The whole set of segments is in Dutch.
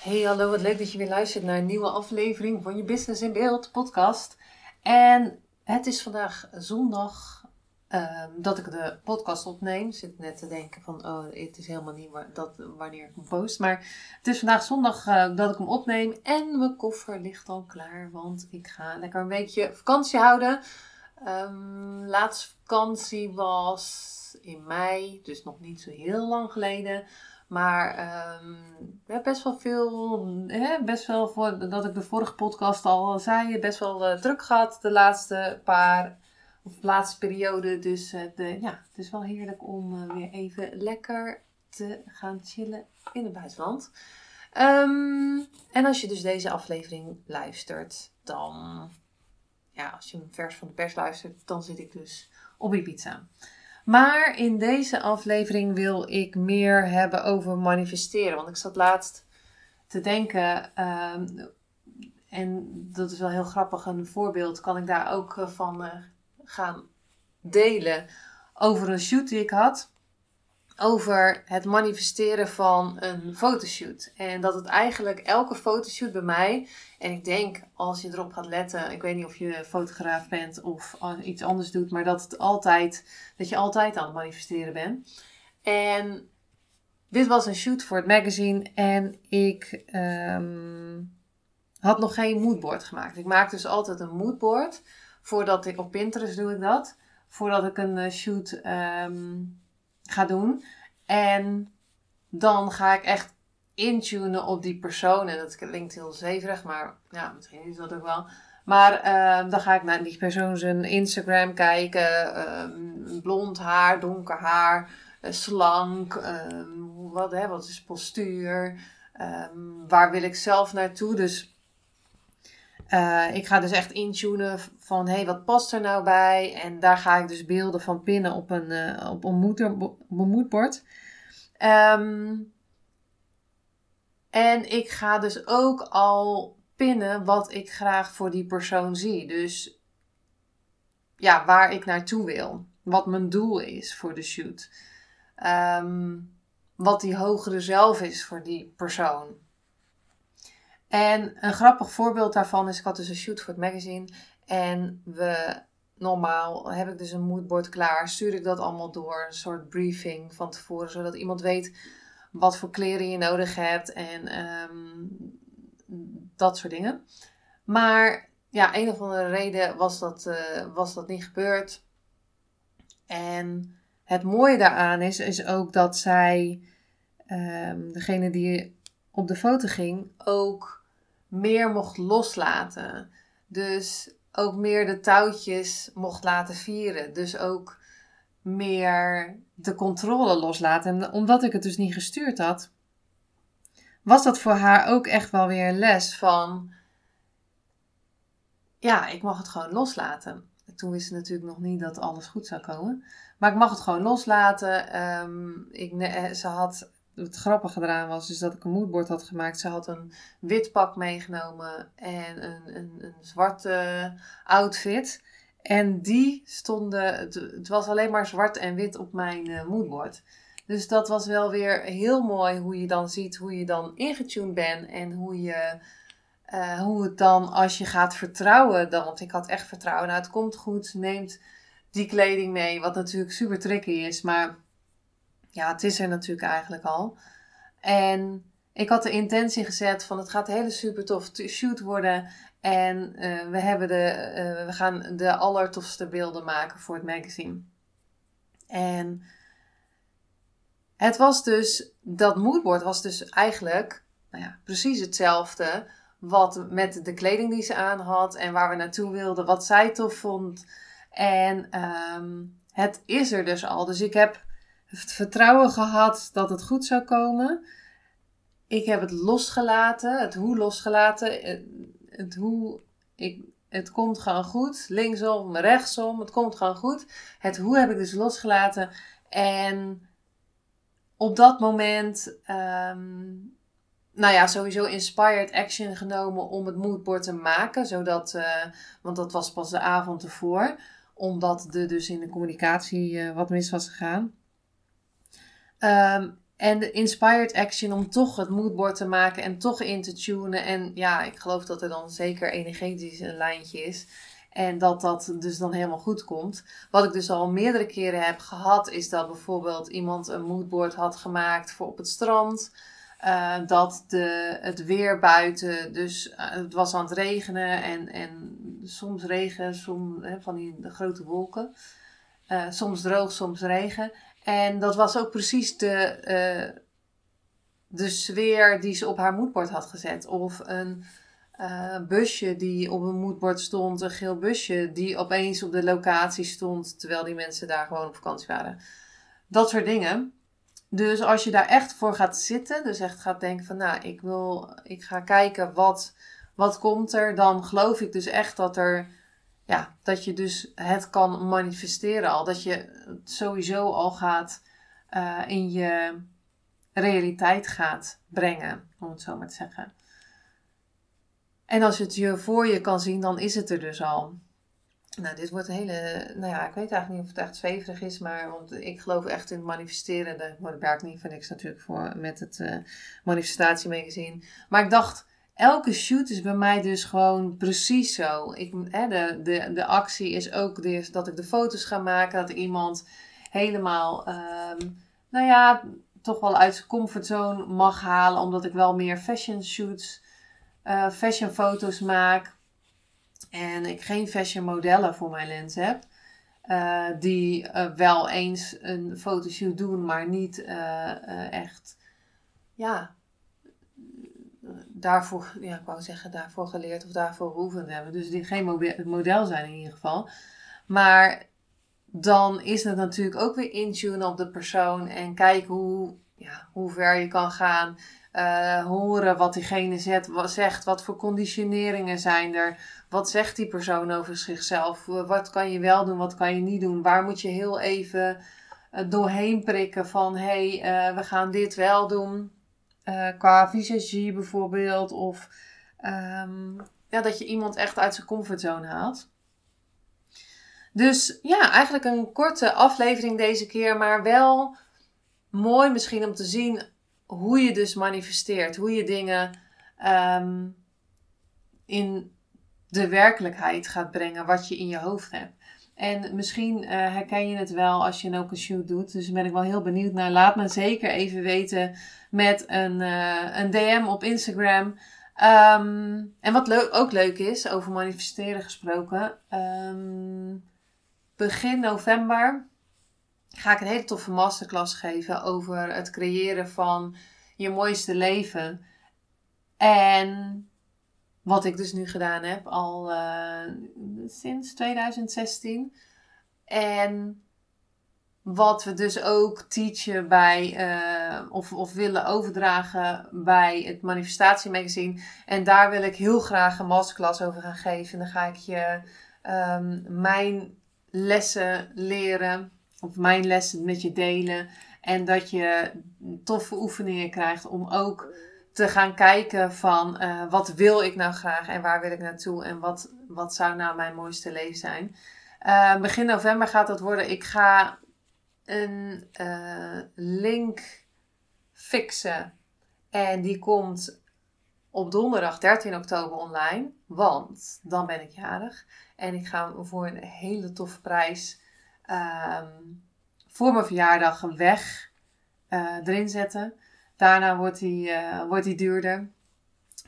Hey, hallo, wat leuk dat je weer luistert naar een nieuwe aflevering van je Business in Beeld podcast. En het is vandaag zondag ehm, dat ik de podcast opneem. Ik zit net te denken van, oh, het is helemaal niet waar, dat, wanneer ik hem post. Maar het is vandaag zondag eh, dat ik hem opneem en mijn koffer ligt al klaar. Want ik ga lekker een weekje vakantie houden. Um, laatste vakantie was in mei, dus nog niet zo heel lang geleden. Maar um, best wel veel, hè, best wel voor, dat ik de vorige podcast al zei, best wel uh, druk gehad de laatste paar, of laatste periode. Dus uh, de, ja, het is wel heerlijk om uh, weer even lekker te gaan chillen in het buitenland. Um, en als je dus deze aflevering luistert, dan, ja, als je hem vers van de pers luistert, dan zit ik dus op Ibiza. Maar in deze aflevering wil ik meer hebben over manifesteren. Want ik zat laatst te denken, um, en dat is wel heel grappig, een voorbeeld kan ik daar ook eh, van uh, gaan delen. Over een shoot die ik had. Over het manifesteren van een fotoshoot. En dat het eigenlijk elke fotoshoot bij mij en ik denk, als je erop gaat letten, ik weet niet of je fotograaf bent of iets anders doet, maar dat, het altijd, dat je altijd aan het manifesteren bent. En dit was een shoot voor het magazine en ik um, had nog geen moodboard gemaakt. Ik maak dus altijd een moodboard voordat ik op Pinterest doe ik dat, voordat ik een eh, shoot um, ga doen. En dan ga ik echt intunen op die persoon. En dat klinkt heel zeverig, maar ja, misschien is dat ook wel. Maar uh, dan ga ik naar die persoon zijn Instagram kijken. Uh, blond haar, donker haar, uh, slank. Ehm, wat, hè, wat is postuur? Ehm, waar wil ik zelf naartoe? Dus eh, ik ga dus echt intunen van hé, hey, wat past er nou bij? En daar ga ik dus beelden van pinnen op een, uh, op een, moodboard. Um, en ik ga dus ook al pinnen wat ik graag voor die persoon zie. Dus ja, waar ik naartoe wil. Wat mijn doel is voor de shoot. Um, wat die hogere zelf is voor die persoon. En een grappig voorbeeld daarvan is, ik had dus een shoot voor het magazine. En we, normaal heb ik dus een moodboard klaar. Stuur ik dat allemaal door, een soort briefing van tevoren. Zodat iemand weet wat voor kleren je nodig hebt en um, dat soort dingen. Maar ja, een of andere reden was dat, uh, was dat niet gebeurd. En het mooie daaraan is, is ook dat zij, um, degene die op de foto ging, ook meer mocht loslaten. Dus ook meer de touwtjes mocht laten vieren. Dus ook meer de controle loslaten. En omdat ik het dus niet gestuurd had, was dat voor haar ook echt wel weer een les van, ja, ik mag het gewoon loslaten. Toen wist ze natuurlijk nog niet dat alles goed zou komen. Maar ik mag het gewoon loslaten. Um, ik, eh, ze had, het grappige eraan was, is dat ik een moodboard had gemaakt. Ze had een wit pak meegenomen en een, een, een zwarte outfit. En die stonden, het, was alleen maar zwart en wit op mijn uh, moodboard. Dus dat was wel weer heel mooi hoe je dan ziet hoe je dan ingetuned bent en hoe je, uh, hoe het dan als je gaat vertrouwen, dan, want ik had echt vertrouwen, nou het komt goed, neemt die kleding mee, wat natuurlijk super tricky is, maar ja, het is er natuurlijk eigenlijk al. En ik had de intentie gezet van het gaat een hele super tof shoot worden. En uh, we, hebben de, uh, we gaan de allertofste beelden maken voor het magazine. En het was dus, dat moodboard was dus eigenlijk nou ja, precies hetzelfde. Wat met de kleding die ze aan had en waar we naartoe wilden, wat zij tof vond. En um, het is er dus al. Dus ik heb het vertrouwen gehad dat het goed zou komen. Ik heb het losgelaten, het hoe losgelaten. Het, hoe, ik, het komt gewoon goed. Linksom, rechtsom, het komt gewoon goed. Het hoe heb ik dus losgelaten. En op dat moment, um, nou ja, sowieso inspired action genomen om het moodboard te maken. Zodat, uh, want dat was pas de avond ervoor. Omdat er dus in de communicatie uh, wat mis was gegaan. Um, en de inspired action om toch het moodboard te maken en toch in te tunen. En ja, ik geloof dat er dan zeker energetisch een lijntje is. En dat dat dus dan helemaal goed komt. Wat ik dus al meerdere keren heb gehad, is dat bijvoorbeeld iemand een moodboard had gemaakt voor op het strand. Uh, dat de, het weer buiten, dus uh, het was aan het regenen en, en soms regen, soms hè, van die grote wolken. Uh, soms droog, soms regen. En dat was ook precies de, de sfeer die ze op haar moodboard had gezet. Of een uh, busje die op een moodboard stond, een geel busje die opeens op de locatie stond terwijl die mensen daar gewoon op vakantie waren. Dat soort dingen. Dus als je daar echt voor gaat zitten, dus echt gaat denken van nou, ik wil, ik ga kijken wat, wat komt er, dan geloof ik dus echt dat er, ja, dat je dus het kan manifesteren al. Dat je het sowieso al gaat uh, in je realiteit gaat brengen, om het zo maar te zeggen. En als je het je voor je kan zien, dan is het er dus al. Nou, dit wordt een hele. Nou ja, ik weet eigenlijk niet of het echt zweverig is, maar want ik geloof echt in het manifesteren. Daar werk niet van niks natuurlijk voor met het uh, manifestatiemagazine. Maar ik dacht, elke shoot is bij mij dus gewoon precies zo. Ik, hè, de, de, de actie is ook dus dat ik de foto's ga maken, dat ik iemand helemaal, um, nou ja, toch wel uit zijn comfortzone mag halen, omdat ik wel meer fashion shoots uh, fashion foto's maak en ik geen fashion modellen voor mijn lens heb. Uh, die uh, wel eens een fotoshoot doen, maar niet echt, ja, daarvoor, ja, ik wou zeggen, daarvoor geleerd of daarvoor geoefend hebben. Dus die geen model zijn in ieder geval. Maar dan is het natuurlijk ook weer intunen op de persoon en kijken hoe, ja, hoe ver je kan gaan. Uh, horen wat diegene zet, wat zegt, wat voor conditioneringen zijn er, wat zegt die persoon over zichzelf, wat kan je wel doen, wat kan je niet doen, waar moet je heel even uh, doorheen prikken van hé, hey, uh, we gaan dit wel doen, qua visagie bijvoorbeeld, of um, ja, dat je iemand echt uit zijn comfortzone haalt. Dus ja, eigenlijk een korte aflevering deze keer, maar wel mooi misschien om te zien hoe je dus manifesteert, hoe je dingen um, in de werkelijkheid gaat brengen, wat je in je hoofd hebt. En misschien uh, herken je het wel als je ook een shoot doet. Dus daar ben ik wel heel benieuwd naar. Laat me zeker even weten met een, uh, een DM op Instagram. Um, en wat ook leuk is, over manifesteren gesproken. Um, begin november ga ik een hele toffe masterclass geven over het creëren van je mooiste leven. En wat ik dus nu gedaan heb, al uh, sinds 2016. En wat we dus ook teachen bij, uh, of, of willen overdragen bij het Manifestatiemagazine. En daar wil ik heel graag een masterclass over gaan geven. En dan ga ik je um, mijn lessen leren of mijn lessen met je delen. En dat je toffe oefeningen krijgt om ook te gaan kijken van uh, wat wil ik nou graag en waar wil ik naartoe en wat, wat zou nou mijn mooiste leven zijn. Uh, begin november gaat dat worden. Ik ga een uh, link fixen en die komt op donderdag 13 oktober online, want dan ben ik jarig en ik ga voor een hele toffe prijs um, voor mijn verjaardag weg erin zetten. Daarna wordt hij, uh, wordt hij duurder.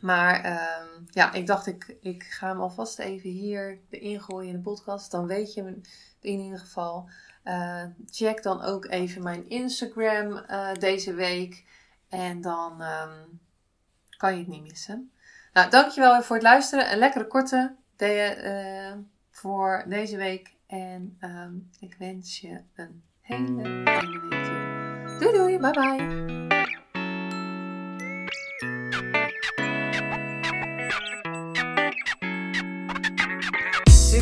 Maar um, ja, ik dacht, ik, ik ga hem alvast even hier erin gooien in de podcast. Dan weet je in ieder geval. Uh, check dan ook even mijn Instagram deze week. En dan um, kan je het niet missen. Nou, dankjewel voor het luisteren. Een lekkere korte voor deze week. En um, ik wens je een hele fijne week. Doei doei, bye bye.